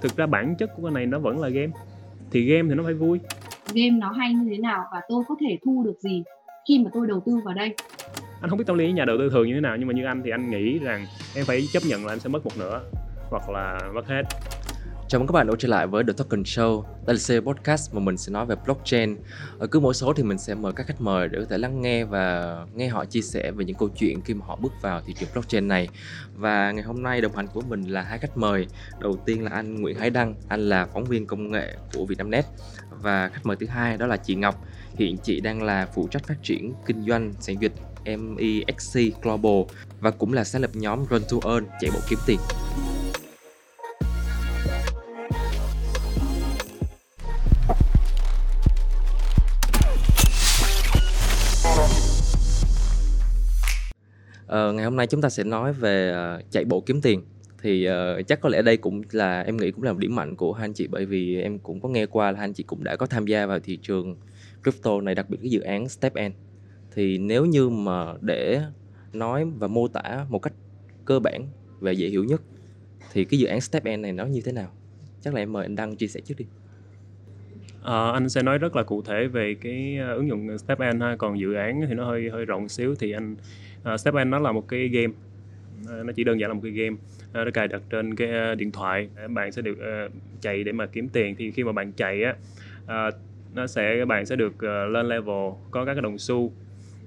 thực ra bản chất của cái này nó vẫn là game. Thì game thì nó phải vui. Game nó hay như thế nào và tôi có thể thu được gì khi mà tôi đầu tư vào đây? Anh không biết tâm lý nhà đầu tư thường như thế nào nhưng mà như anh thì anh nghĩ rằng em phải chấp nhận là anh sẽ mất một nửa hoặc là mất hết Chào mừng các bạn đã trở lại với The Token Show. Đây là series podcast mà mình sẽ nói về blockchain. Ở cứ mỗi số thì mình sẽ mời các khách mời để có thể lắng nghe và nghe họ chia sẻ về những câu chuyện khi mà họ bước vào thị trường blockchain này. Và ngày hôm nay đồng hành của mình là hai khách mời. Đầu tiên là anh Nguyễn Hải Đăng, anh là phóng viên công nghệ của Vietnamnet. Và khách mời thứ hai đó là chị Ngọc. Hiện chị đang là phụ trách phát triển kinh doanh sản dịch MEXC Global và cũng là sáng lập nhóm Run to Earn chạy bộ kiếm tiền. Ờ, ngày hôm nay chúng ta sẽ nói về ờ, chạy bộ kiếm tiền. Thì ờ, chắc có lẽ đây cũng là em nghĩ cũng là một điểm mạnh của hai anh chị bởi vì em cũng có nghe qua là hai anh chị cũng đã có tham gia vào thị trường crypto này đặc biệt cái dự án Step N. Thì nếu như mà để nói và mô tả một cách cơ bản và dễ hiểu nhất thì cái dự án Step N này nó như thế nào? Chắc là em mời anh Đăng chia sẻ trước đi. Ờ, anh sẽ nói rất là cụ thể về cái ờ, ứng dụng Step N ha. Còn dự án thì nó hơi hơi rộng xíu thì anh uh, Step N nó là một cái game. Nó chỉ đơn giản là một cái game. Ờ, nó cài đặt trên cái ờ, điện thoại. Bạn sẽ được ờ, chạy để mà kiếm tiền. Thì khi mà bạn chạy á ờ, nó sẽ bạn sẽ được ờ, lên level có các cái đồng xu.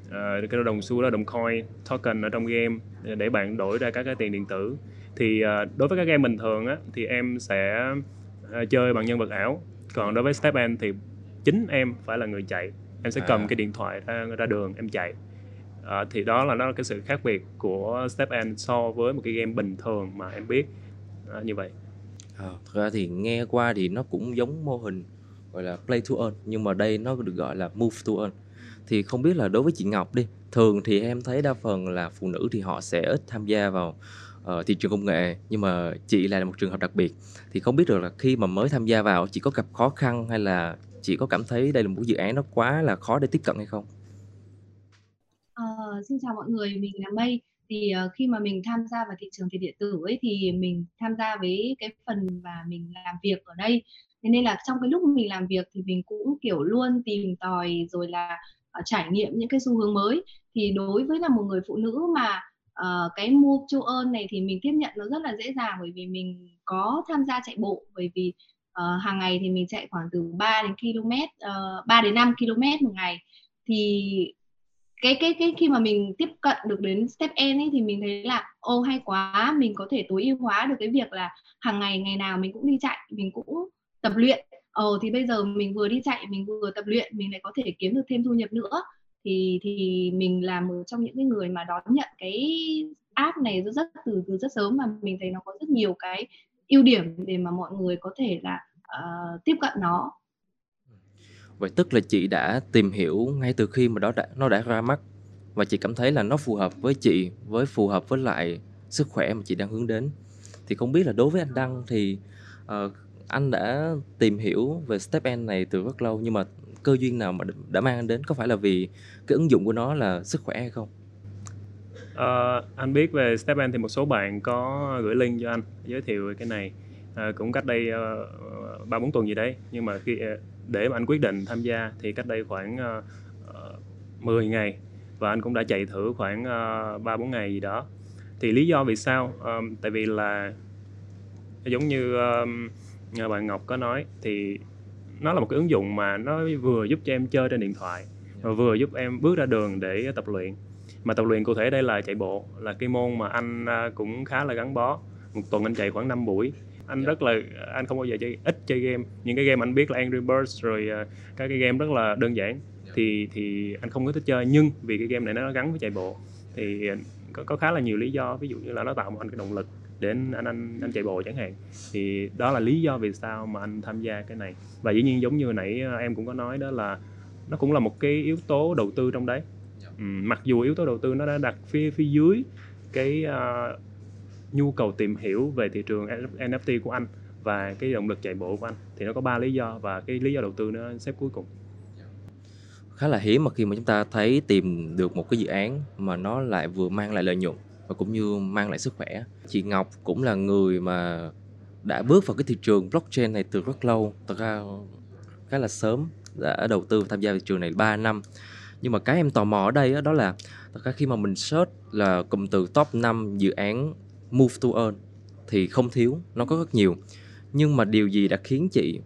Ờ, cái đồng xu đó đồng coin token ở trong game để bạn đổi ra các cái tiền điện tử. Thì ờ, đối với các game bình thường á thì em sẽ ờ, chơi bằng nhân vật ảo. Còn đối với Step N thì chính em phải là người chạy. Em sẽ cầm À. cái điện thoại ra ra đường em chạy à, thì đó là nó là cái sự khác biệt của Step N so với một cái game bình thường mà em biết. À, như vậy. À, thực ra thì nghe qua thì nó cũng giống mô hình gọi là play to earn nhưng mà đây nó được gọi là move to earn. Thì không biết là đối với chị Ngọc đi thường thì em thấy đa phần là phụ nữ thì họ sẽ ít tham gia vào uh, thị trường công nghệ nhưng mà chị lại là một trường hợp đặc biệt. Thì không biết được là khi mà mới tham gia vào chị có gặp khó khăn hay là chị có cảm thấy đây là một dự án nó quá là khó để tiếp cận hay không? Xin chào mọi người, mình là Mây. Thì uh, khi mà mình tham gia vào thị trường tiền điện tử ấy thì mình tham gia với cái phần và mình làm việc ở đây. Thế nên là trong cái lúc mình làm việc thì mình cũng kiểu luôn tìm tòi rồi là uh, trải nghiệm những cái xu hướng mới. Thì đối với là một người phụ nữ mà uh, cái move châu ơn này thì mình tiếp nhận nó rất là dễ dàng bởi vì mình có tham gia chạy bộ bởi vì uh, hàng ngày thì mình chạy khoảng từ 3 đến km, uh, 3 đến 5 km một ngày. Thì cái cái cái khi mà mình tiếp cận được đến step N ấy thì mình thấy là ô hay quá mình có thể tối ưu hóa được cái việc là hàng ngày ngày nào mình cũng đi chạy mình cũng tập luyện. Ồ thì bây giờ mình vừa đi chạy mình vừa tập luyện mình lại có thể kiếm được thêm thu nhập nữa thì thì mình là một trong những cái người mà đón nhận cái app này rất rất từ từ rất sớm mà mình thấy nó có rất nhiều cái ưu điểm để mà mọi người có thể là uh, tiếp cận nó. Vậy tức là chị đã tìm hiểu ngay từ khi mà đó đã, nó đã ra mắt và chị cảm thấy là nó phù hợp với chị, với phù hợp với lại sức khỏe mà chị đang hướng đến. Thì không biết là đối với anh Đăng thì uh, anh đã tìm hiểu về Step N này từ rất lâu nhưng mà cơ duyên nào mà đã mang anh đến có phải là vì cái ứng dụng của nó là sức khỏe hay không? Uh, anh biết về Step N thì một số bạn có gửi link cho anh giới thiệu về cái này uh, cũng cách đây ba ba bốn tuần gì đấy nhưng mà khi uh, để mà anh quyết định tham gia thì cách đây khoảng ờ, ờ, 10 ngày và anh cũng đã chạy thử khoảng ờ, ba bốn ngày gì đó. Thì lý do vì sao Ờm, tại vì là giống như nhà bạn Ngọc có nói thì nó là một cái ứng dụng mà nó vừa giúp cho em chơi trên điện thoại và vừa giúp em bước ra đường để tập luyện. Mà tập luyện cụ thể đây là chạy bộ là cái môn mà anh cũng khá là gắn bó. Một tuần anh chạy khoảng 5 buổi anh Dạ. rất là anh không bao giờ chơi ít chơi game. Những cái game anh biết là Angry Birds rồi à, các cái game rất là đơn giản. Dạ. thì thì anh không có thích chơi. Nhưng vì cái game này nó gắn với chạy bộ thì có, có khá là nhiều lý do. Ví dụ như là nó tạo một anh cái động lực để anh anh anh, chạy bộ chẳng hạn. Thì đó là lý do vì sao mà anh tham gia cái này. Và dĩ nhiên giống như nãy à, em cũng có nói đó là nó cũng là một cái yếu tố đầu tư trong đấy. Ừ, mặc dù yếu tố đầu tư nó đã đặt phía phía dưới cái à, nhu cầu tìm hiểu về thị trường NFT của anh và cái động lực chạy bộ của anh thì nó có ba lý do và cái lý do đầu tư nó xếp cuối cùng Khá là hiếm mà khi mà chúng ta thấy tìm được một cái dự án mà nó lại vừa mang lại lợi nhuận và cũng như mang lại sức khỏe. Chị Ngọc cũng là người mà đã bước vào cái thị trường blockchain này từ rất lâu, thật ra khá là sớm đã đầu tư tham gia thị trường này 3 năm. Nhưng mà cái em tò mò ở đây đó là thật ra khi mà mình search là cụm từ top 5 dự án move to earn thì không thiếu, nó có rất nhiều. Nhưng mà điều gì đã khiến chị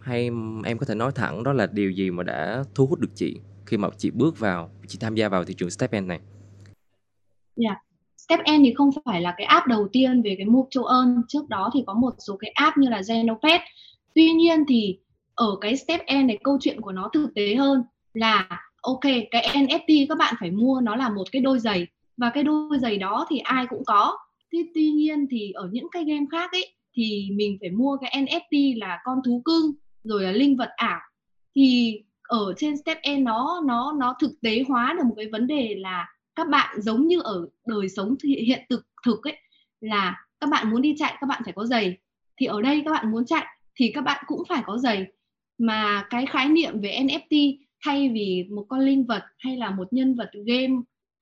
hay em có thể nói thẳng đó là điều gì mà đã thu hút được chị khi mà chị bước vào, chị tham gia vào thị trường step n này? Dạ. Yeah. n thì không phải là cái app đầu tiên về cái mục châu ơn Trước đó thì có một số cái app như là Zenopet. Tuy nhiên thì ở cái step n này câu chuyện của nó thực tế hơn là ok cái NFT các bạn phải mua nó là một cái đôi giày và cái đôi giày đó thì ai cũng có. Thế tuy nhiên thì ở những cái game khác ấy, thì mình phải mua cái NFT là con thú cưng, rồi là linh vật ảo. Thì ở trên step E nó nó nó thực tế hóa được một cái vấn đề là các bạn giống như ở đời sống hiện thực thực ấy, là các bạn muốn đi chạy, các bạn phải có giày. Thì ở đây các bạn muốn chạy thì các bạn cũng phải có giày. Mà cái khái niệm về NFT thay vì một con linh vật hay là một nhân vật game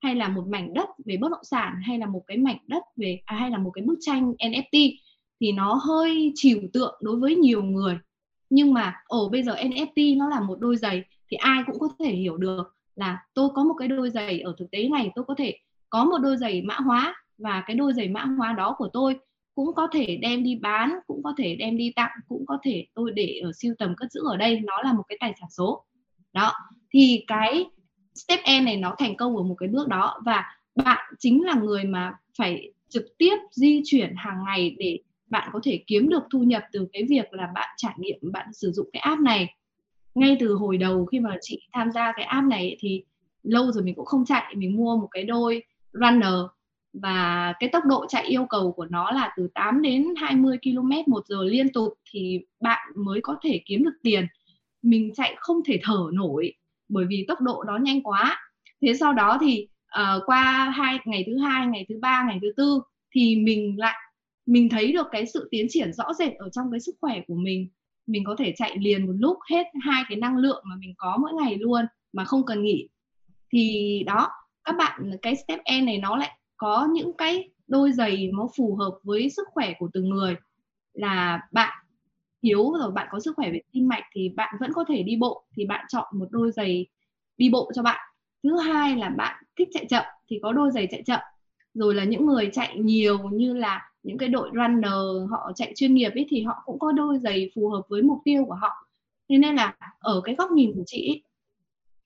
hay là một mảnh đất về bất động sản hay là một cái mảnh đất về à, hay là một cái bức tranh NFT thì nó hơi trừu tượng đối với nhiều người. Nhưng mà ồ bây giờ NFT nó là một đôi giày thì ai cũng có thể hiểu được là tôi có một cái đôi giày ở thực tế này tôi có thể có một đôi giày mã hóa và cái đôi giày mã hóa đó của tôi cũng có thể đem đi bán cũng có thể đem đi tặng cũng có thể tôi để ở siêu tầm cất giữ ở đây nó là một cái tài sản số. Đó thì cái step N này nó thành công ở một cái bước đó và bạn chính là người mà phải trực tiếp di chuyển hàng ngày để bạn có thể kiếm được thu nhập từ cái việc là bạn trải nghiệm, bạn sử dụng cái app này. Ngay từ hồi đầu khi mà chị tham gia cái app này thì lâu rồi mình cũng không chạy, mình mua một cái đôi runner và cái tốc độ chạy yêu cầu của nó là từ 8 đến 20 km một giờ liên tục thì bạn mới có thể kiếm được tiền. Mình chạy không thể thở nổi bởi vì tốc độ đó nhanh quá. Thế sau đó thì uh, qua hai ngày thứ hai ngày thứ ba ngày thứ tư thì mình lại mình thấy được cái sự tiến triển rõ rệt ở trong cái sức khỏe của mình. Mình có thể chạy liền một lúc hết hai cái năng lượng mà mình có mỗi ngày luôn mà không cần nghỉ. Thì đó các bạn cái step E này nó lại có những cái đôi giày nó phù hợp với sức khỏe của từng người. Là bạn yếu rồi bạn có sức khỏe về tim mạch thì bạn vẫn có thể đi bộ thì bạn chọn một đôi giày đi bộ cho bạn. Thứ hai là bạn thích chạy chậm thì có đôi giày chạy chậm. Rồi là những người chạy nhiều như là những cái đội runner họ chạy chuyên nghiệp ấy thì họ cũng có đôi giày phù hợp với mục tiêu của họ. Thế nên là ở cái góc nhìn của chị ấy,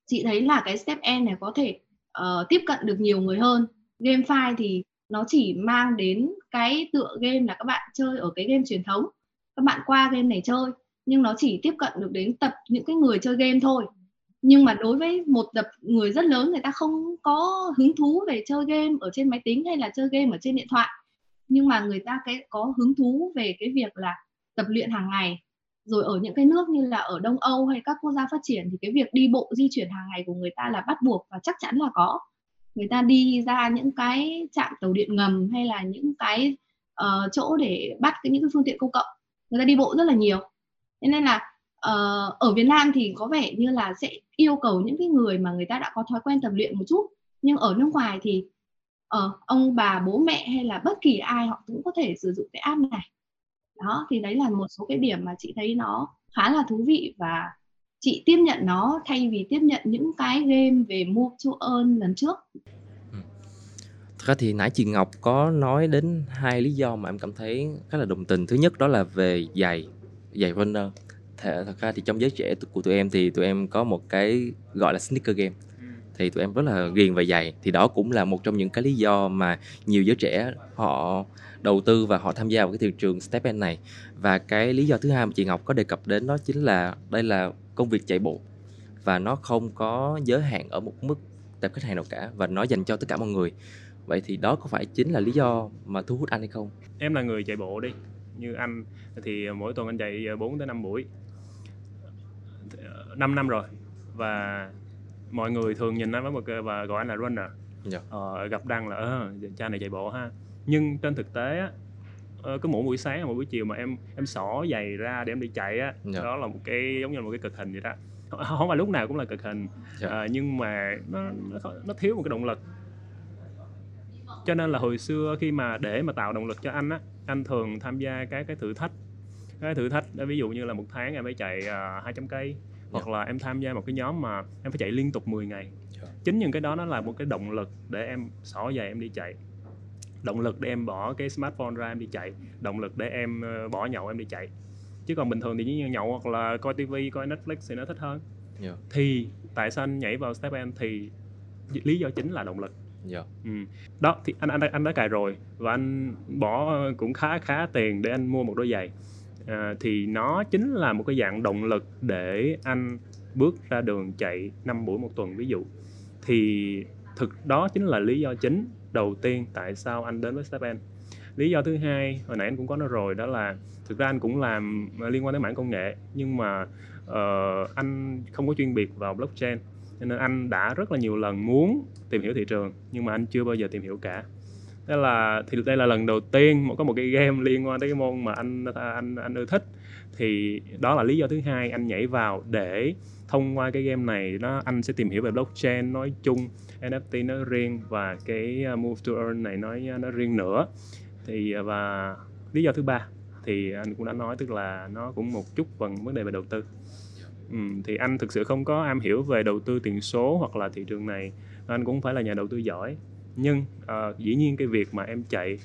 chị thấy là cái step N này có thể uh, tiếp cận được nhiều người hơn. Game file thì nó chỉ mang đến cái tựa game là các bạn chơi ở cái game truyền thống các bạn qua game này chơi. Nhưng nó chỉ tiếp cận được đến tập những cái người chơi game thôi. Nhưng mà đối với một tập người rất lớn người ta không có hứng thú về chơi game ở trên máy tính hay là chơi game ở trên điện thoại. Nhưng mà người ta cái có hứng thú về cái việc là tập luyện hàng ngày. Rồi ở những cái nước như là ở Đông Âu hay các quốc gia phát triển thì cái việc đi bộ di chuyển hàng ngày của người ta là bắt buộc và chắc chắn là có. Người ta đi ra những cái trạm tàu điện ngầm hay là những cái uh, chỗ để bắt cái những cái phương tiện công cộng người ta đi bộ rất là nhiều. Thế nên là uh, ở Việt Nam thì có vẻ như là sẽ yêu cầu những cái người mà người ta đã có thói quen tập luyện một chút. Nhưng ở nước ngoài thì uh, ông bà bố mẹ hay là bất kỳ ai họ cũng có thể sử dụng cái app này. Đó thì đấy là một số cái điểm mà chị thấy nó khá là thú vị và chị tiếp nhận nó thay vì tiếp nhận những cái game về mua to earn lần trước ra thì nãy chị Ngọc có nói đến hai lý do mà em cảm thấy khá là đồng tình. Thứ nhất đó là về giày, giày runner. Thật, thật ra thì trong giới trẻ của tụi em thì tụi em có một cái gọi là sneaker game. Thì tụi em rất là ghiền về giày. Thì đó cũng là một trong những cái lý do mà nhiều giới trẻ họ đầu tư và họ tham gia vào cái thị trường step end này. Và cái lý do thứ hai mà chị Ngọc có đề cập đến đó chính là đây là công việc chạy bộ. Và nó không có giới hạn ở một mức tập khách hàng nào cả và nó dành cho tất cả mọi người vậy thì đó có phải chính là lý do mà thu hút anh hay không em là người chạy bộ đi như anh thì mỗi tuần anh chạy 4 tới 5 buổi 5 năm rồi và mọi người thường nhìn anh với một cái và gọi anh là runner dạ. ờ, gặp đăng là ờ, cha này chạy bộ ha nhưng trên thực tế á ờ, cứ mỗi buổi sáng mỗi buổi chiều mà em em xỏ giày ra để em đi chạy á dạ. đó là một cái giống như là một cái cực hình vậy đó không phải lúc nào cũng là cực hình dạ. à, nhưng mà nó, nó nó thiếu một cái động lực cho nên là hồi xưa khi mà để mà tạo động lực cho anh á anh thường tham gia các cái thử thách. Cái thử thách ví dụ như là một tháng em phải chạy uh, 200 cây hoặc là em tham gia một cái nhóm mà em phải chạy liên tục 10 ngày. Dạ. chính những cái đó nó là một cái động lực để em xỏ giày em đi chạy. Động lực để em bỏ cái smartphone ra em đi chạy. Động lực để em ờ, bỏ nhậu em đi chạy. Chứ còn bình thường thì như nhậu hoặc là coi tivi coi netflix thì nó thích hơn. Dạ. thì tại sao anh nhảy vào step em thì lý do chính là động lực Dạ. Ừ. Đó thì anh anh anh đã cài rồi và anh bỏ cũng khá khá tiền để anh mua một đôi giày. À, thì nó chính là một cái dạng động lực để anh bước ra đường chạy 5 buổi một tuần ví dụ. Thì thực đó chính là lý do chính đầu tiên tại sao anh đến với Stepen. Lý do thứ hai hồi nãy anh cũng có nói rồi đó là thực ra anh cũng làm liên quan đến mảng công nghệ nhưng mà uh, anh không có chuyên biệt vào blockchain nên anh đã rất là nhiều lần muốn tìm hiểu thị trường nhưng mà anh chưa bao giờ tìm hiểu cả. Thế là thì đây là lần đầu tiên có một cái game liên quan tới cái môn mà anh à, anh anh ưa thích. Thì đó là lý do thứ hai anh nhảy vào để thông qua cái game này nó anh sẽ tìm hiểu về blockchain nói chung NFT nói riêng và cái à, move to earn này nói à, nói riêng nữa. Thì và lý do thứ ba thì anh cũng đã nói tức là nó cũng một chút phần vấn đề về đầu tư. Ừ, thì anh thực sự không có am hiểu về đầu tư tiền số hoặc là thị trường này anh cũng không phải là nhà đầu tư giỏi. Nhưng ờ, dĩ nhiên cái việc mà em chạy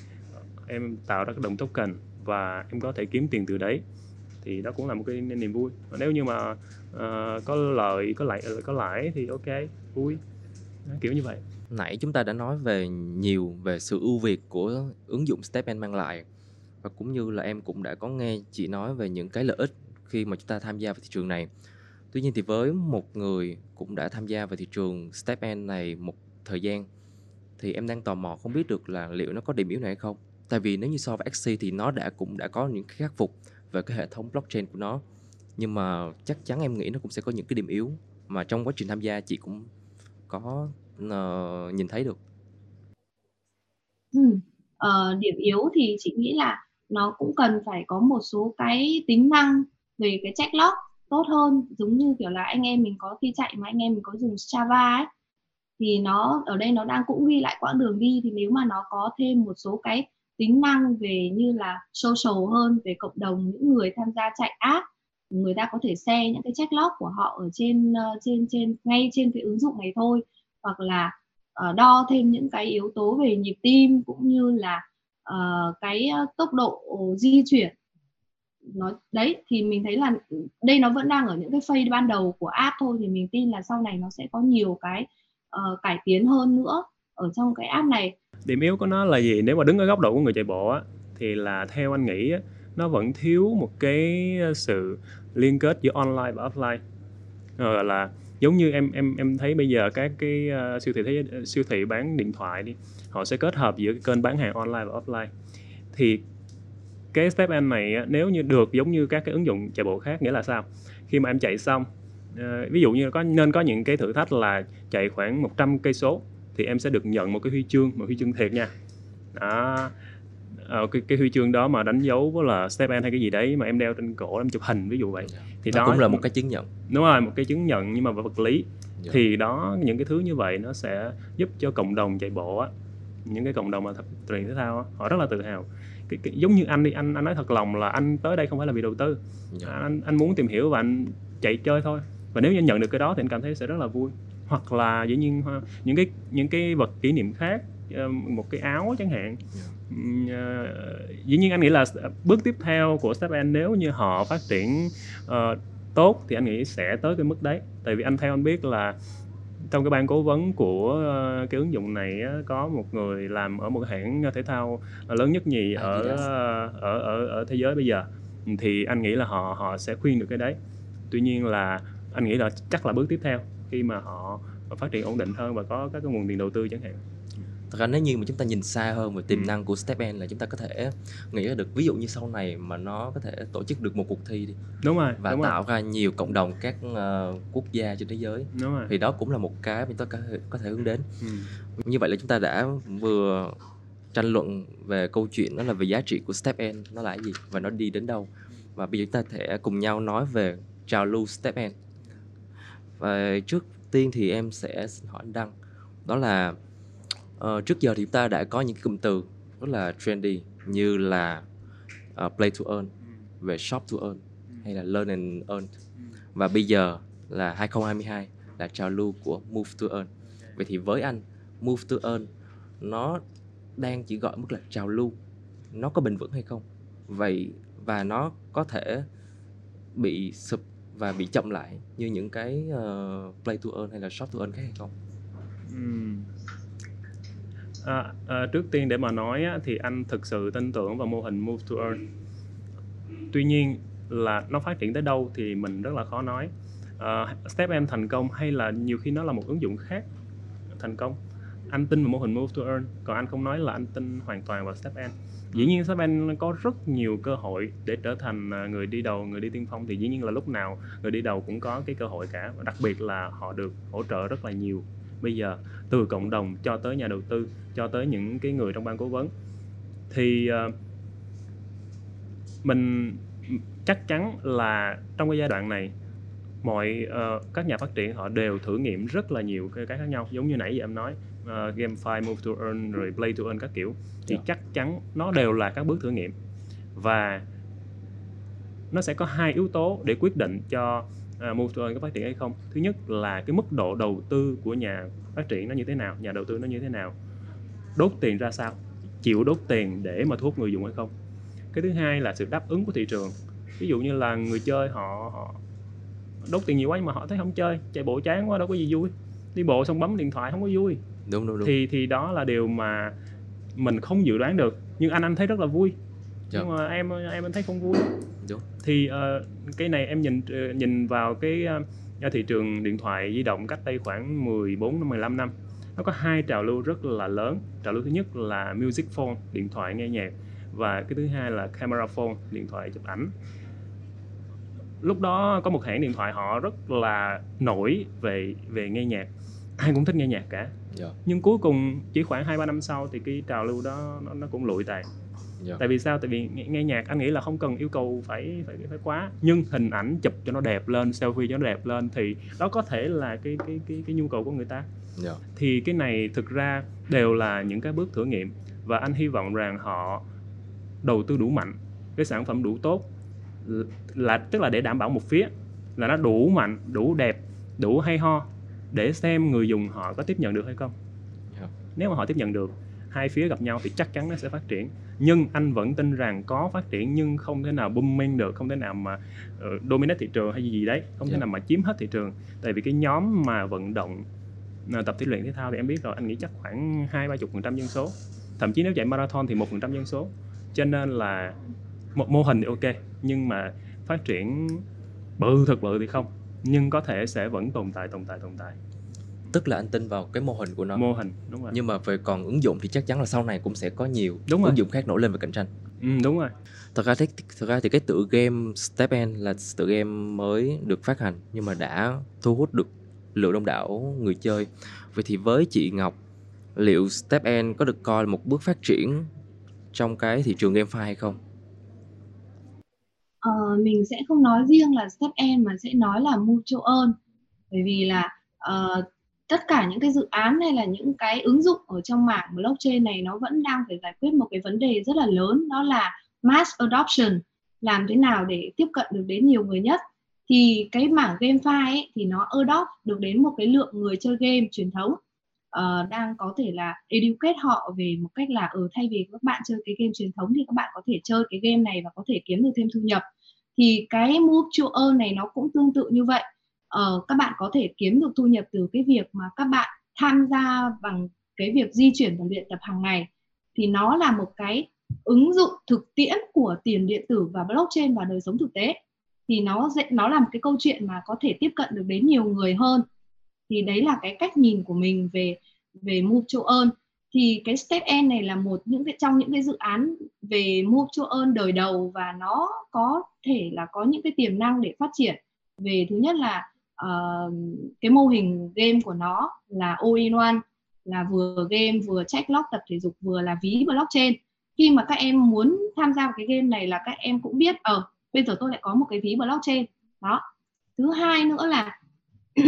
em tạo ra cái đồng token và em có thể kiếm tiền từ đấy thì đó cũng là một cái niềm vui. Và nếu như mà uh, có lợi có lãi ờ, có lãi thì ok vui. Đó, kiểu như vậy. Nãy chúng ta đã nói về nhiều về sự ưu việt của ứng dụng StepN mang lại và cũng như là em cũng đã có nghe chị nói về những cái lợi ích khi mà chúng ta tham gia vào thị trường này. Tuy nhiên thì với một người cũng đã tham gia vào thị trường StepN này một thời gian thì em đang tò mò không biết được là liệu nó có điểm yếu này hay không. Tại vì nếu như so với XC thì nó đã cũng đã có những cái khắc phục về cái hệ thống blockchain của nó. Nhưng mà chắc chắn em nghĩ nó cũng sẽ có những cái điểm yếu mà trong quá trình tham gia chị cũng có uh, nhìn thấy được. Ừ. Ờ, điểm yếu thì chị nghĩ là nó cũng cần phải có một số cái tính năng về cái check log tốt hơn. Giống như kiểu là anh em mình có khi chạy mà anh em mình có dùng Strava ấy, thì nó, ở đây nó đang cũng ghi lại quãng đường đi. Thì nếu mà nó có thêm một số cái tính năng về như là social hơn, về cộng đồng, những người tham gia chạy app, người ta có thể share những cái check log của họ ở trên ờ, trên trên, ngay trên cái ứng dụng này thôi. Hoặc là ờ, đo thêm những cái yếu tố về nhịp tim, cũng như là ờ, cái tốc độ di chuyển nó đấy thì mình thấy là đây nó vẫn đang ở những cái phase ban đầu của app thôi thì mình tin là sau này nó sẽ có nhiều cái uh, cải tiến hơn nữa ở trong cái app này. Điểm yếu của nó là gì? Nếu mà đứng ở góc độ của người chạy bộ á thì là theo anh nghĩ á, nó vẫn thiếu một cái sự liên kết giữa online và offline. Rồi là giống như em em em thấy bây giờ các cái ờ, siêu thị thế siêu thị bán điện thoại đi họ sẽ kết hợp giữa cái kênh bán hàng online và offline. Thì cái step em này nếu như được giống như các cái ứng dụng chạy bộ khác nghĩa là sao? Khi mà em chạy xong ờ, ví dụ như có nên có những cái thử thách là chạy khoảng 100 cây số thì em sẽ được nhận một cái huy chương một huy chương thiệt nha. Đó. Ờ, cái, cái huy chương đó mà đánh dấu với là step N hay cái gì đấy mà em đeo trên cổ em chụp hình ví dụ vậy. Thì nó đó cũng là một cái chứng nhận. đúng rồi một cái chứng nhận nhưng mà vật lý. Dạ. thì đó những cái thứ như vậy nó sẽ giúp cho cộng đồng chạy bộ á những cái cộng đồng mà tập luyện thể thao á, họ rất là tự hào cái, cái, giống như anh đi anh anh nói thật lòng là anh tới đây không phải là vì đầu tư. Dạ. anh anh muốn tìm hiểu và anh chạy chơi thôi. Và nếu như anh nhận được cái đó thì anh cảm thấy sẽ rất là vui. Hoặc là dĩ nhiên những cái những cái vật kỷ niệm khác ờ, một cái áo chẳng hạn. Ừm, ờ, dĩ nhiên anh nghĩ là bước tiếp theo của Step N nếu như họ phát triển ờ, tốt thì anh nghĩ sẽ tới cái mức đấy. Tại vì anh theo anh biết là trong cái ban cố vấn của ờ, cái ứng dụng này có một người làm ở một hãng thể thao lớn nhất nhì ở ờ, ở ở ở thế giới bây giờ. Thì anh nghĩ là họ họ sẽ khuyên được cái đấy. Tuy nhiên là anh nghĩ là chắc là bước tiếp theo khi mà họ phát triển ổn định hơn và có các cái nguồn tiền đầu tư chẳng hạn Thật ra nếu như mà chúng ta nhìn xa hơn về tiềm Ừ. năng của StepN là chúng ta có thể nghĩ ra được ví dụ như sau này mà nó có thể tổ chức được một cuộc thi đi đúng rồi và đúng tạo ra nhiều cộng đồng các ờ, quốc gia trên thế giới rồi đúng rồi thì đó cũng là một cái mà chúng ta có thể, có thể hướng đến. ừ. Như vậy là chúng ta đã vừa tranh luận về câu chuyện đó là về giá trị của StepN nó là cái gì và nó đi đến đâu. Và bây giờ chúng ta thể cùng nhau nói về trào lưu StepN. Và trước tiên thì em sẽ xin hỏi anh Đăng đó là ờ, trước giờ thì chúng ta đã có những cái cụm từ rất là trendy như là uh, play to earn về shop to earn hay là learn and earn. Và bây giờ là 2022 là trào lưu của move to earn. Vậy thì với anh move to earn nó đang chỉ gọi mức là trào lưu nó có bền vững hay không? Vậy và nó có thể bị sụp và bị chậm lại như những cái uh, play to earn hay là short to earn khác hay không? À, à, trước tiên để mà nói á, thì anh thực sự tin tưởng vào mô hình move to earn. Tuy nhiên là nó phát triển tới đâu thì mình rất là khó nói. À, Step em thành công hay là nhiều khi nó là một ứng dụng khác thành công. Anh tin vào mô hình move to earn, còn anh không nói là anh tin hoàn toàn vào Step M dĩ nhiên step Seven có rất nhiều cơ hội để trở thành à, người đi đầu người đi tiên phong thì dĩ nhiên là lúc nào người đi đầu cũng có cái cơ hội cả và đặc biệt là họ được hỗ trợ rất là nhiều bây giờ từ cộng đồng cho tới nhà đầu tư cho tới những cái người trong ban cố vấn thì uh, mình chắc chắn là trong cái giai đoạn này mọi uh, các nhà phát triển họ đều thử nghiệm rất là nhiều cái, cái khác nhau giống như nãy giờ em nói uh, GameFi, Move to Earn rồi Play to Earn các kiểu thì yeah. Dạ. chắc chắn nó đều là các bước thử nghiệm và nó sẽ có hai yếu tố để quyết định cho uh, Move to Earn có phát triển hay không? Thứ nhất là cái mức độ đầu tư của nhà phát triển nó như thế nào nhà đầu tư nó như thế nào? Đốt tiền ra sao? Chịu đốt tiền để mà thu hút người dùng hay không? Cái thứ hai là sự đáp ứng của thị trường. Ví dụ như là người chơi họ, họ đốt tiền nhiều quá nhưng mà họ thấy không chơi chạy bộ chán quá đâu có gì vui. Đi bộ xong bấm điện thoại không có vui. Đúng đúng đúng. Thì thì đó là điều mà mình không dự đoán được. Nhưng anh anh thấy rất là vui. Nhưng mà em em thấy không vui đúng. thì uh, cái này em nhìn uh, nhìn vào cái uh, thị trường điện thoại di động cách đây khoảng 14 đến 15 năm nó có hai trào lưu rất là lớn trào lưu thứ nhất là music phone điện thoại nghe nhạc và cái thứ hai là camera phone điện thoại chụp ảnh lúc đó có một hãng điện thoại họ rất là nổi về về nghe nhạc ai cũng thích nghe nhạc cả yeah. Dạ. nhưng cuối cùng chỉ khoảng hai ba năm sau thì cái trào lưu đó nó, nó cũng lụi tàn yeah. Dạ. tại vì sao tại vì nghe, nghe nhạc anh nghĩ là không cần yêu cầu phải phải phải quá nhưng hình ảnh chụp cho nó đẹp lên selfie cho nó đẹp lên thì đó có thể là cái cái cái cái nhu cầu của người ta yeah. Dạ. thì cái này thực ra đều là những cái bước thử nghiệm và anh hy vọng rằng họ đầu tư đủ mạnh cái sản phẩm đủ tốt là tức là để đảm bảo một phía là nó đủ mạnh đủ đẹp đủ hay ho để xem người dùng họ có tiếp nhận được hay không yeah. Dạ. nếu mà họ tiếp nhận được hai phía gặp nhau thì chắc chắn nó sẽ phát triển. Nhưng anh vẫn tin rằng có phát triển nhưng không thể nào booming được không thể nào mà uh, dominate thị trường hay gì gì đấy không yeah. thể dạ. nào mà chiếm hết thị trường. Tại vì cái nhóm mà vận động uh, tập thể luyện thể thao thì em biết rồi anh nghĩ chắc khoảng hai ba chục phần trăm dân số. Thậm chí nếu chạy marathon thì một phần trăm dân số. Cho nên là một mô hình thì ok nhưng mà phát triển bự thật bự thì không. Nhưng có thể sẽ vẫn tồn tại tồn tại tồn tại tức là anh tin vào cái mô hình của nó. Mô hình đúng rồi. Nhưng mà về còn ứng dụng thì chắc chắn là sau này cũng sẽ có nhiều đúng ứng dụng khác nổi lên về cạnh tranh. Ừ, đúng rồi. Thật ra thật ra thì cái tựa game Step N là tựa game mới được phát hành nhưng mà đã thu hút được lượng đông đảo người chơi. Vậy thì với chị Ngọc liệu Step N có được coi là một bước phát triển trong cái thị trường GameFi hay không? Uh, mình sẽ không nói riêng là step end mà sẽ nói là mutual earn. Bởi vì là uh, tất cả những cái dự án hay là những cái ứng dụng ở trong mảng blockchain này nó vẫn đang phải giải quyết một cái vấn đề rất là lớn đó là mass adoption làm thế nào để tiếp cận được đến nhiều người nhất. Thì cái mảng GameFi ấy, thì nó adopt được đến một cái lượng người chơi game truyền thống. Uh, đang có thể là educate họ về một cách là ở ừ, thay vì các bạn chơi cái game truyền thống thì các bạn có thể chơi cái game này và có thể kiếm được thêm thu nhập. Thì cái mutual này nó cũng tương tự như vậy uh, các bạn có thể kiếm được thu nhập từ cái việc mà các bạn tham gia bằng cái việc di chuyển và luyện tập hàng ngày. Thì nó là một cái ứng dụng thực tiễn của tiền điện tử và blockchain vào đời sống thực tế. Thì nó nó là một cái câu chuyện mà có thể tiếp cận được đến nhiều người hơn. Thì đấy là cái cách nhìn của mình về về move châu ơn thì cái step N này là một những cái trong những cái dự án về move châu ơn đời đầu và nó có thể là có những cái tiềm năng để phát triển. Về thứ nhất là uh, cái mô hình game của nó là all in one là vừa game vừa check log tập thể dục vừa là ví blockchain. Khi mà các em muốn tham gia vào cái game này là các em cũng biết ở uh, bây giờ tôi lại có một cái ví blockchain. Đó. Thứ hai nữa là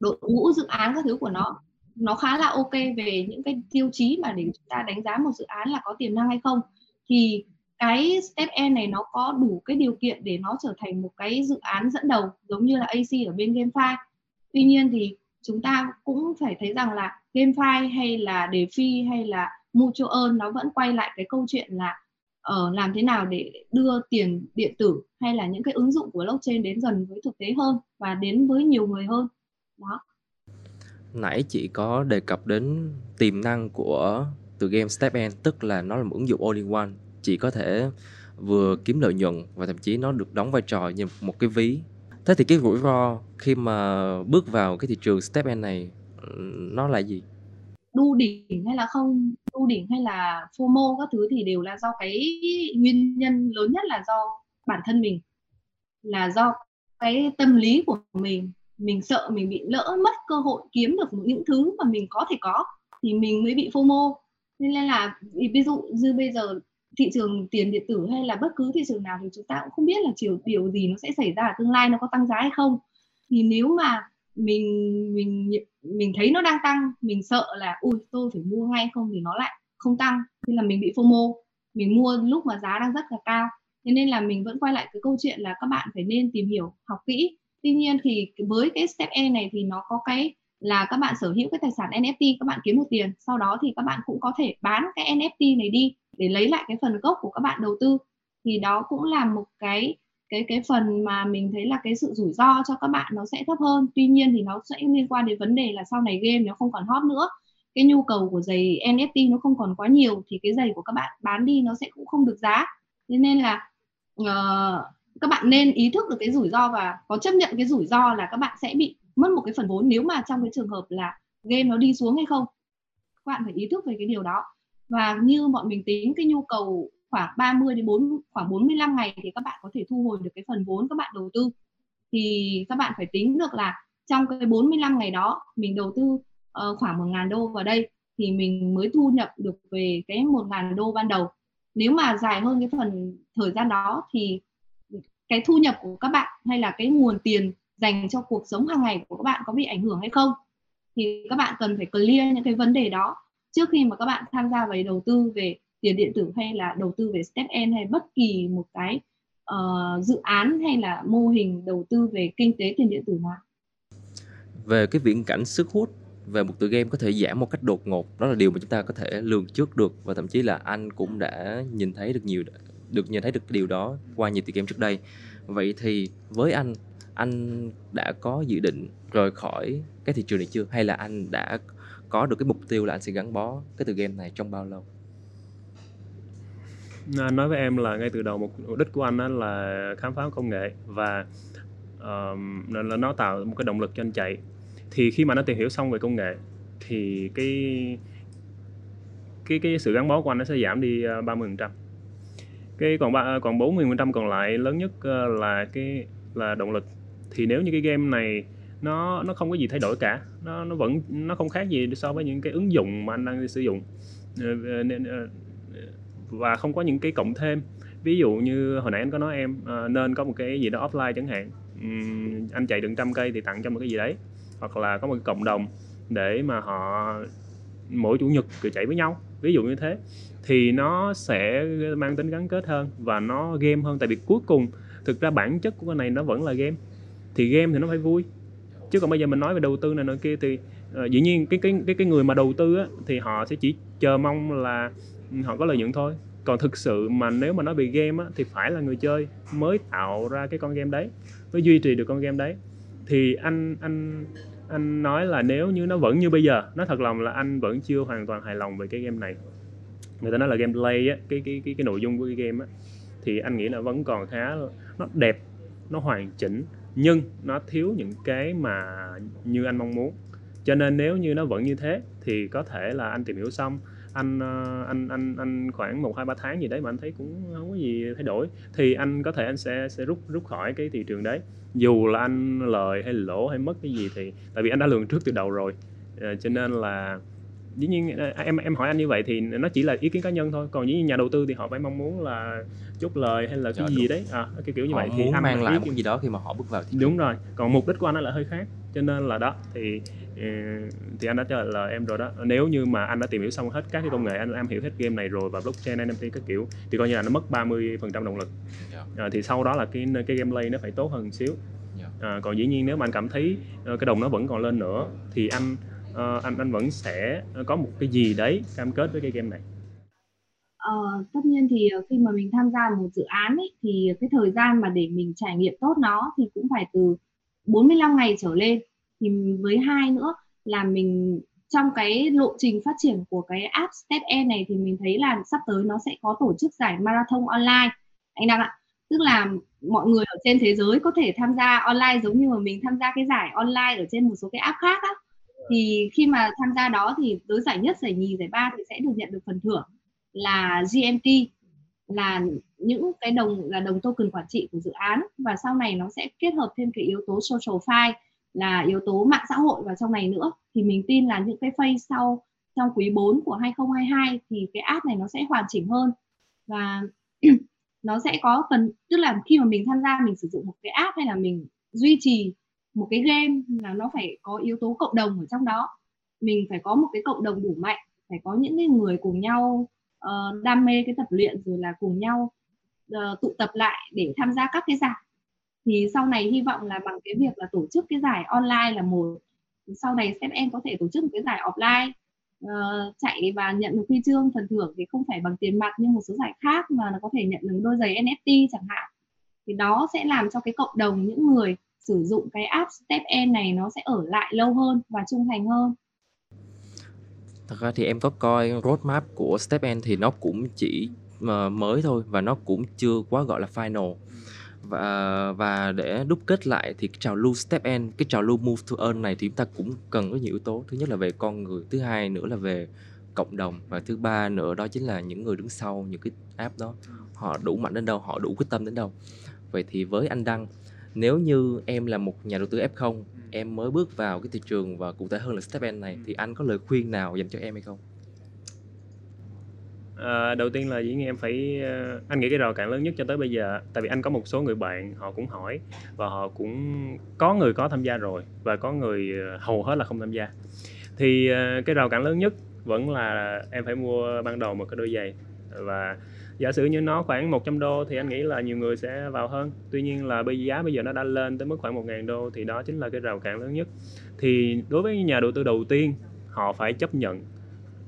đội ngũ dự án các thứ của nó nó khá là ok về những cái tiêu chí mà để chúng ta đánh giá một dự án là có tiềm năng hay không. Thì cái step n này nó có đủ cái điều kiện để nó trở thành một cái dự án dẫn đầu giống như là AC ở bên GameFi. Tuy nhiên thì chúng ta cũng phải thấy rằng là GameFi hay là DeFi hay là Mutual Earn nó vẫn quay lại cái câu chuyện là ở uh, làm thế nào để đưa tiền điện tử hay là những cái ứng dụng của blockchain đến gần với thực tế hơn và đến với nhiều người hơn. Đó. Nãy chị có đề cập đến tiềm năng của từ game Step N tức là nó là một ứng dụng all in one chị có thể vừa kiếm lợi nhuận và thậm chí nó được đóng vai trò như một cái ví. Thế thì cái rủi ro khi mà bước vào cái thị trường step N này, nó là gì? Đu đỉnh hay là không? Đu đỉnh hay là FOMO các thứ thì đều là do cái nguyên nhân lớn nhất là do bản thân mình, là do cái tâm lý của mình. Mình sợ mình bị lỡ mất cơ hội kiếm được những thứ mà mình có thể có thì mình mới bị FOMO. Nên là, ví dụ như bây giờ thị trường tiền điện tử hay là bất cứ thị trường nào thì chúng ta cũng không biết là chiều, điều gì nó sẽ xảy ra ở tương lai, nó có tăng giá hay không. Thì nếu mà mình mình mình thấy nó đang tăng, mình sợ là ui tôi phải mua ngay, không thì nó lại không tăng. Nên là mình bị FOMO, mình mua lúc mà giá đang rất là cao. Thế nên là mình vẫn quay lại cái câu chuyện là các bạn phải nên tìm hiểu, học kỹ. Tuy nhiên thì với cái step E này thì nó có cái là các bạn sở hữu cái tài sản NFT các bạn kiếm được tiền, sau đó thì các bạn cũng có thể bán cái NFT này đi để lấy lại cái phần gốc của các bạn đầu tư. Thì đó cũng là một cái cái cái phần mà mình thấy là cái sự rủi ro cho các bạn nó sẽ thấp hơn. Tuy nhiên thì nó sẽ liên quan đến vấn đề là sau này game nó không còn hot nữa. Cái nhu cầu của giày NFT nó không còn quá nhiều thì cái giày của các bạn bán đi nó sẽ cũng không được giá. Thế nên là uh, các bạn nên ý thức được cái rủi ro và có chấp nhận cái rủi ro là các bạn sẽ bị mất một cái phần vốn nếu mà trong cái trường hợp là game nó đi xuống hay không. Các bạn phải ý thức về cái điều đó và như bọn mình tính cái nhu cầu khoảng 30 đến 4 khoảng 45 ngày thì các bạn có thể thu hồi được cái phần vốn các bạn đầu tư. Thì các bạn phải tính được là trong cái 45 ngày đó mình đầu tư uh, khoảng 1 ngàn đô vào đây thì mình mới thu nhập được về cái 1 ngàn đô ban đầu. Nếu mà dài hơn cái phần thời gian đó thì cái thu nhập của các bạn hay là cái nguồn tiền dành cho cuộc sống hàng ngày của các bạn có bị ảnh hưởng hay không? Thì các bạn cần phải clear những cái vấn đề đó trước khi mà các bạn tham gia về đầu tư về tiền điện tử hay là đầu tư về step N hay bất kỳ một cái uh, dự án hay là mô hình đầu tư về kinh tế tiền điện tử nào? Về cái viễn cảnh sức hút về một tựa game có thể giảm một cách đột ngột đó là điều mà chúng ta có thể lường trước được và thậm chí là anh cũng đã nhìn thấy được nhiều được nhìn thấy được điều đó qua nhiều tựa game trước đây. Vậy thì với anh anh đã có dự định rời khỏi cái thị trường này chưa? Hay là anh đã có được cái mục tiêu là anh sẽ gắn bó cái từ game này trong bao lâu? Anh nói với em là ngay từ đầu mục đích của anh đó là khám phá công nghệ và uh, là nó tạo một cái động lực cho anh chạy. Thì khi mà nó tìm hiểu xong về công nghệ thì cái cái cái sự gắn bó của anh nó sẽ giảm đi ờ, 30% cái còn ba còn 40% còn lại lớn nhất ờ, là cái là động lực. Thì nếu như cái game này nó nó không có gì thay đổi cả nó nó vẫn, nó không khác gì so với những cái ứng dụng mà anh đang sử dụng. Ờ, ờ, ờ, và không có những cái cộng thêm. Ví dụ như hồi nãy anh có nói em nên có một cái gì đó offline chẳng hạn. Anh chạy được trăm cây thì tặng cho một cái gì đấy. Hoặc là có một cái cộng đồng để mà họ, mỗi chủ nhật cứ chạy với nhau. Ví dụ như thế. Thì nó sẽ mang tính gắn kết hơn và nó game hơn. Tại vì cuối cùng, thực ra bản chất của cái này nó vẫn là game. Thì game thì nó phải vui chứ còn bây giờ mình nói về đầu tư này nọ kia thì uh, dĩ nhiên cái cái cái cái người mà đầu tư á, thì họ sẽ chỉ chờ mong là ừ, họ có lợi nhuận thôi. Còn thực sự mà nếu mà nói về game á, thì phải là người chơi mới tạo ra cái con game đấy mới duy trì được con game đấy. Thì anh anh anh nói là nếu như nó vẫn như bây giờ nó thật lòng là anh vẫn chưa hoàn toàn hài lòng về cái game này. Người ta nói là gameplay á cái cái cái cái nội dung của cái game á thì anh nghĩ là vẫn còn khá nó đẹp nó hoàn chỉnh nhưng nó thiếu những cái mà như anh mong muốn. Cho nên nếu như nó vẫn như thế thì có thể là anh tìm hiểu xong. Anh ờ, anh anh anh khoảng một hai ba tháng gì đấy mà anh thấy cũng không có gì thay đổi thì anh có thể anh sẽ sẽ rút rút khỏi cái thị trường đấy. Dù là anh lời hay lỗ hay mất cái gì thì tại vì anh đã lường trước từ đầu rồi. À, cho nên là dĩ nhiên ờ, em em hỏi anh như vậy thì nó chỉ là ý kiến cá nhân thôi còn những nhà đầu tư thì họ phải mong muốn là chốt lời hay là cái dạ, gì đấy à, cái kiểu như họ vậy thì anh mang lại một gì đó khi mà họ bước vào thị đúng rồi còn mục đích của anh là hơi khác cho nên là đó thì Ờ, thì anh đã trả lời em rồi đó nếu như mà anh đã tìm hiểu xong hết các cái công nghệ anh am hiểu hết game này rồi và blockchain NFT các kiểu thì coi như là nó mất 30 phần trăm động lực yeah. Dạ. à, thì sau đó là cái cái gameplay nó phải tốt hơn xíu yeah. Dạ. à, còn dĩ nhiên nếu mà anh cảm thấy uh, cái đồng nó vẫn còn lên nữa thì anh uh, anh anh vẫn sẽ có một cái gì đấy cam kết với cái game này? Ờ, tất nhiên thì ờ, khi mà mình tham gia một dự án ấy, thì cái thời gian mà để mình trải nghiệm tốt nó thì cũng phải từ 45 ngày trở lên. Thì với hai nữa là mình trong cái lộ trình phát triển của cái app Step E này thì mình thấy là sắp tới nó sẽ có tổ chức giải marathon online. Anh Đăng ạ tức là mọi người ở trên thế giới có thể tham gia online giống như mà mình tham gia cái giải online ở trên một số cái app khác á thì khi mà tham gia đó thì đối giải nhất, giải nhì, giải ba thì sẽ được nhận được phần thưởng là GMT là những cái đồng, là đồng token quản trị của dự án. Và sau này nó sẽ kết hợp thêm cái yếu tố social file, là yếu tố mạng xã hội vào trong này nữa. Thì mình tin là những cái phase sau trong quý 4 của 2022 thì cái app này nó sẽ hoàn chỉnh hơn. Và nó sẽ có phần, tức là khi mà mình tham gia mình sử dụng một cái app hay là mình duy trì một cái game là nó phải có yếu tố cộng đồng ở trong đó. Mình phải có một cái cộng đồng đủ mạnh phải có những cái người cùng nhau uh, đam mê cái tập luyện rồi là cùng nhau uh, tụ tập lại để tham gia các cái giải. Thì sau này hy vọng là bằng cái việc là tổ chức cái giải online là một. Sau này xem em có thể tổ chức một cái giải offline uh, chạy và nhận được huy chương phần thưởng thì không phải bằng tiền mặt như một số giải khác mà nó có thể nhận được đôi giày NFT chẳng hạn. Thì đó sẽ làm cho cái cộng đồng những người sử dụng cái app Step N này nó sẽ ở lại lâu hơn và trung thành hơn? Thật ra thì em có coi roadmap của Step N thì nó cũng chỉ ờ, mới thôi và nó cũng chưa quá gọi là final. Và và để đúc kết lại thì cái trào lưu step end cái trào lưu move to earn này thì chúng ta cũng cần có nhiều yếu tố. Thứ nhất là về con người, thứ hai nữa là về cộng đồng và thứ ba nữa đó chính là những người đứng sau, những cái app đó. Họ đủ mạnh đến đâu, họ đủ quyết tâm đến đâu. Vậy thì với anh đăng nếu như em là một nhà đầu tư f0 em mới bước vào cái thị trường và cụ thể hơn là step end này thì anh có lời khuyên nào dành cho em hay không? À, đầu tiên là dĩ nhiên em phải ờ, anh nghĩ cái rào cản lớn nhất cho tới bây giờ tại vì anh có một số người bạn họ cũng hỏi và họ cũng có người có tham gia rồi và có người ờ, hầu hết là không tham gia. Thì cái rào cản lớn nhất vẫn là em phải mua ban đầu một cái đôi giày và giả sử như nó khoảng 100 đô thì anh nghĩ là nhiều người sẽ vào hơn. Tuy nhiên là bây giá bây giờ nó đã lên tới mức khoảng 1.000 đô thì đó chính là cái rào cản lớn nhất. Thì đối với nhà đầu tư đầu tiên họ phải chấp nhận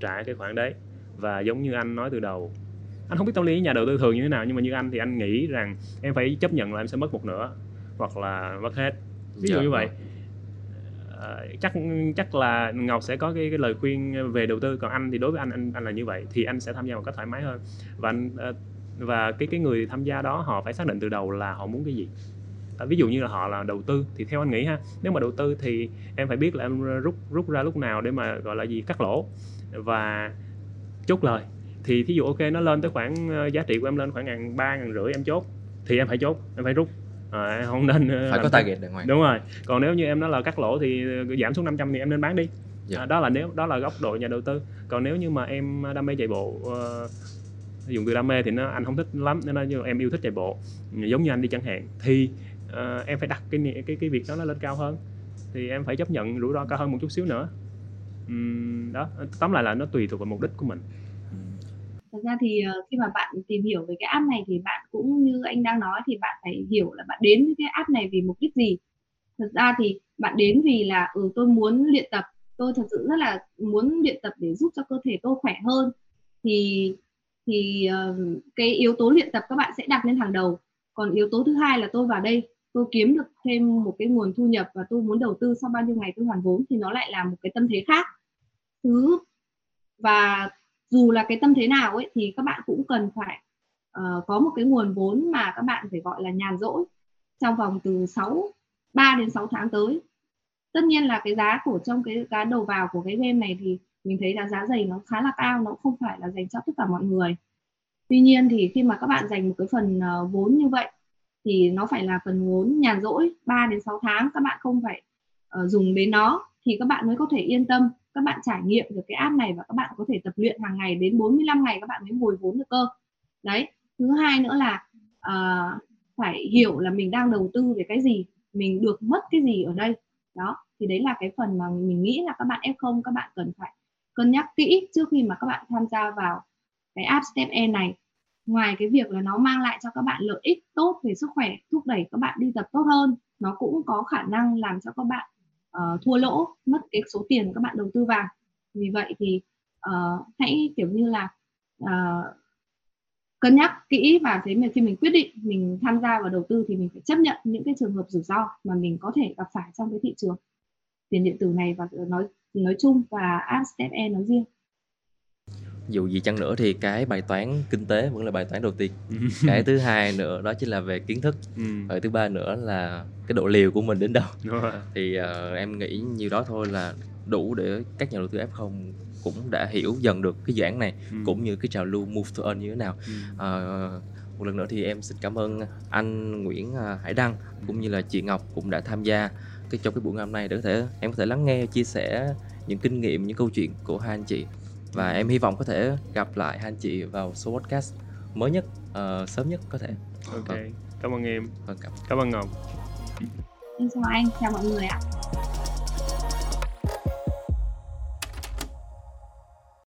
trả cái khoản đấy. Và giống như anh nói từ đầu anh không biết tâm lý nhà đầu tư thường như thế nào nhưng mà như anh thì anh nghĩ rằng em phải chấp nhận là em sẽ mất một nửa hoặc là mất hết. Ví dụ dạ, như vậy Ờ, chắc chắc là ngọc sẽ có cái, cái lời khuyên về đầu tư còn anh thì đối với anh anh anh là như vậy thì anh sẽ tham gia một cách thoải mái hơn. Và anh ờ, và cái cái người tham gia đó họ phải xác định từ đầu là họ muốn cái gì. Ờ, ví dụ như là họ là đầu tư thì theo anh nghĩ ha nếu mà đầu tư thì em phải biết là em rút rút ra lúc nào để mà gọi là gì cắt lỗ. Và chốt lời. Thì thí dụ ok nó lên tới khoảng giá trị của em lên khoảng ngàn ba ngàn rưỡi em chốt thì em phải chốt em phải rút à, không nên ờ, phải có target đàng hoàng. Đúng rồi. Còn nếu như em nói là cắt lỗ thì giảm xuống 500 thì em nên bán đi. Yeah. Dạ. à, đó là nếu đó là góc độ nhà đầu tư. Còn nếu như mà em đam mê chạy bộ uh, dùng từ đam mê thì nó anh không thích lắm nên là em yêu thích chạy bộ. Giống như anh đi chẳng hạn thì uh, em phải đặt cái cái cái việc đó nó lên cao hơn. Thì em phải chấp nhận rủi ro cao hơn một chút xíu nữa. Uhm, đó. Tóm lại là nó tùy thuộc vào mục đích của mình thật ra thì ờ, khi mà bạn tìm hiểu về cái app này thì bạn cũng như anh đang nói thì bạn phải hiểu là bạn đến với cái app này vì mục đích gì. Thật ra thì bạn đến vì là ừ tôi muốn luyện tập tôi thật sự rất là muốn luyện tập để giúp cho cơ thể tôi khỏe hơn. Thì thì uh, cái yếu tố luyện tập các bạn sẽ đặt lên hàng đầu. Còn yếu tố thứ hai là tôi vào đây tôi kiếm được thêm một cái nguồn thu nhập và tôi muốn đầu tư sau bao nhiêu ngày tôi hoàn vốn thì nó lại là một cái tâm thế khác. Thứ và dù là cái tâm thế nào ấy thì các bạn cũng cần phải uh, có một cái nguồn vốn mà các bạn phải gọi là nhàn rỗi trong vòng từ 6 3 đến 6 tháng tới. Tất nhiên là cái giá của trong cái giá đầu vào của cái game này thì mình thấy là giá giày nó khá là cao nó không phải là dành cho tất cả mọi người. Tuy nhiên thì khi mà các bạn dành một cái phần uh, vốn như vậy thì nó phải là phần vốn nhàn rỗi 3 đến 6 tháng các bạn không phải uh, dùng đến nó thì các bạn mới có thể yên tâm các bạn trải nghiệm được cái app này và các bạn có thể tập luyện hàng ngày đến 45 ngày các bạn mới hồi vốn được cơ. Đấy thứ hai nữa là uh, phải hiểu là mình đang đầu tư về cái gì mình được mất cái gì ở đây. Đó thì đấy là cái phần mà mình nghĩ là các bạn F0 các bạn cần phải cân nhắc kỹ trước khi mà các bạn tham gia vào cái app Step E này. Ngoài cái việc là nó mang lại cho các bạn lợi ích tốt về sức khỏe thúc đẩy các bạn đi tập tốt hơn nó cũng có khả năng làm cho các bạn uh, thua lỗ mất cái số tiền các bạn đầu tư vào. Vì vậy thì uh, hãy kiểu như là uh, cân nhắc kỹ và thế mà khi mình quyết định mình tham gia vào đầu tư thì mình phải chấp nhận những cái trường hợp rủi ro mà mình có thể gặp phải trong cái thị trường tiền điện tử này và nói nói chung và app step e nói riêng dù gì chăng nữa thì cái bài toán kinh tế vẫn là bài toán đầu tiên. Cái thứ hai nữa đó chính là về kiến thức. Ừ. và thứ ba nữa là cái độ liều của mình đến đâu. Thì uh, em nghĩ nhiều đó thôi là đủ để các nhà đầu tư F0 cũng đã hiểu dần được cái dự án này ừ. cũng như cái trào lưu move to earn như thế nào. Ừ. uh, một lần nữa thì em xin cảm ơn anh Nguyễn ờ, Hải Đăng cũng như là chị Ngọc cũng đã tham gia cái trong cái buổi ngày hôm nay để có thể em có thể lắng nghe chia sẻ những kinh nghiệm những câu chuyện của hai anh chị và em hy vọng có thể gặp lại hai anh chị vào số podcast mới nhất uh, sớm nhất có thể. Ok vâng. cảm ơn em. Vâng, cảm, cảm ơn ngọc. Em chào anh chào mọi người ạ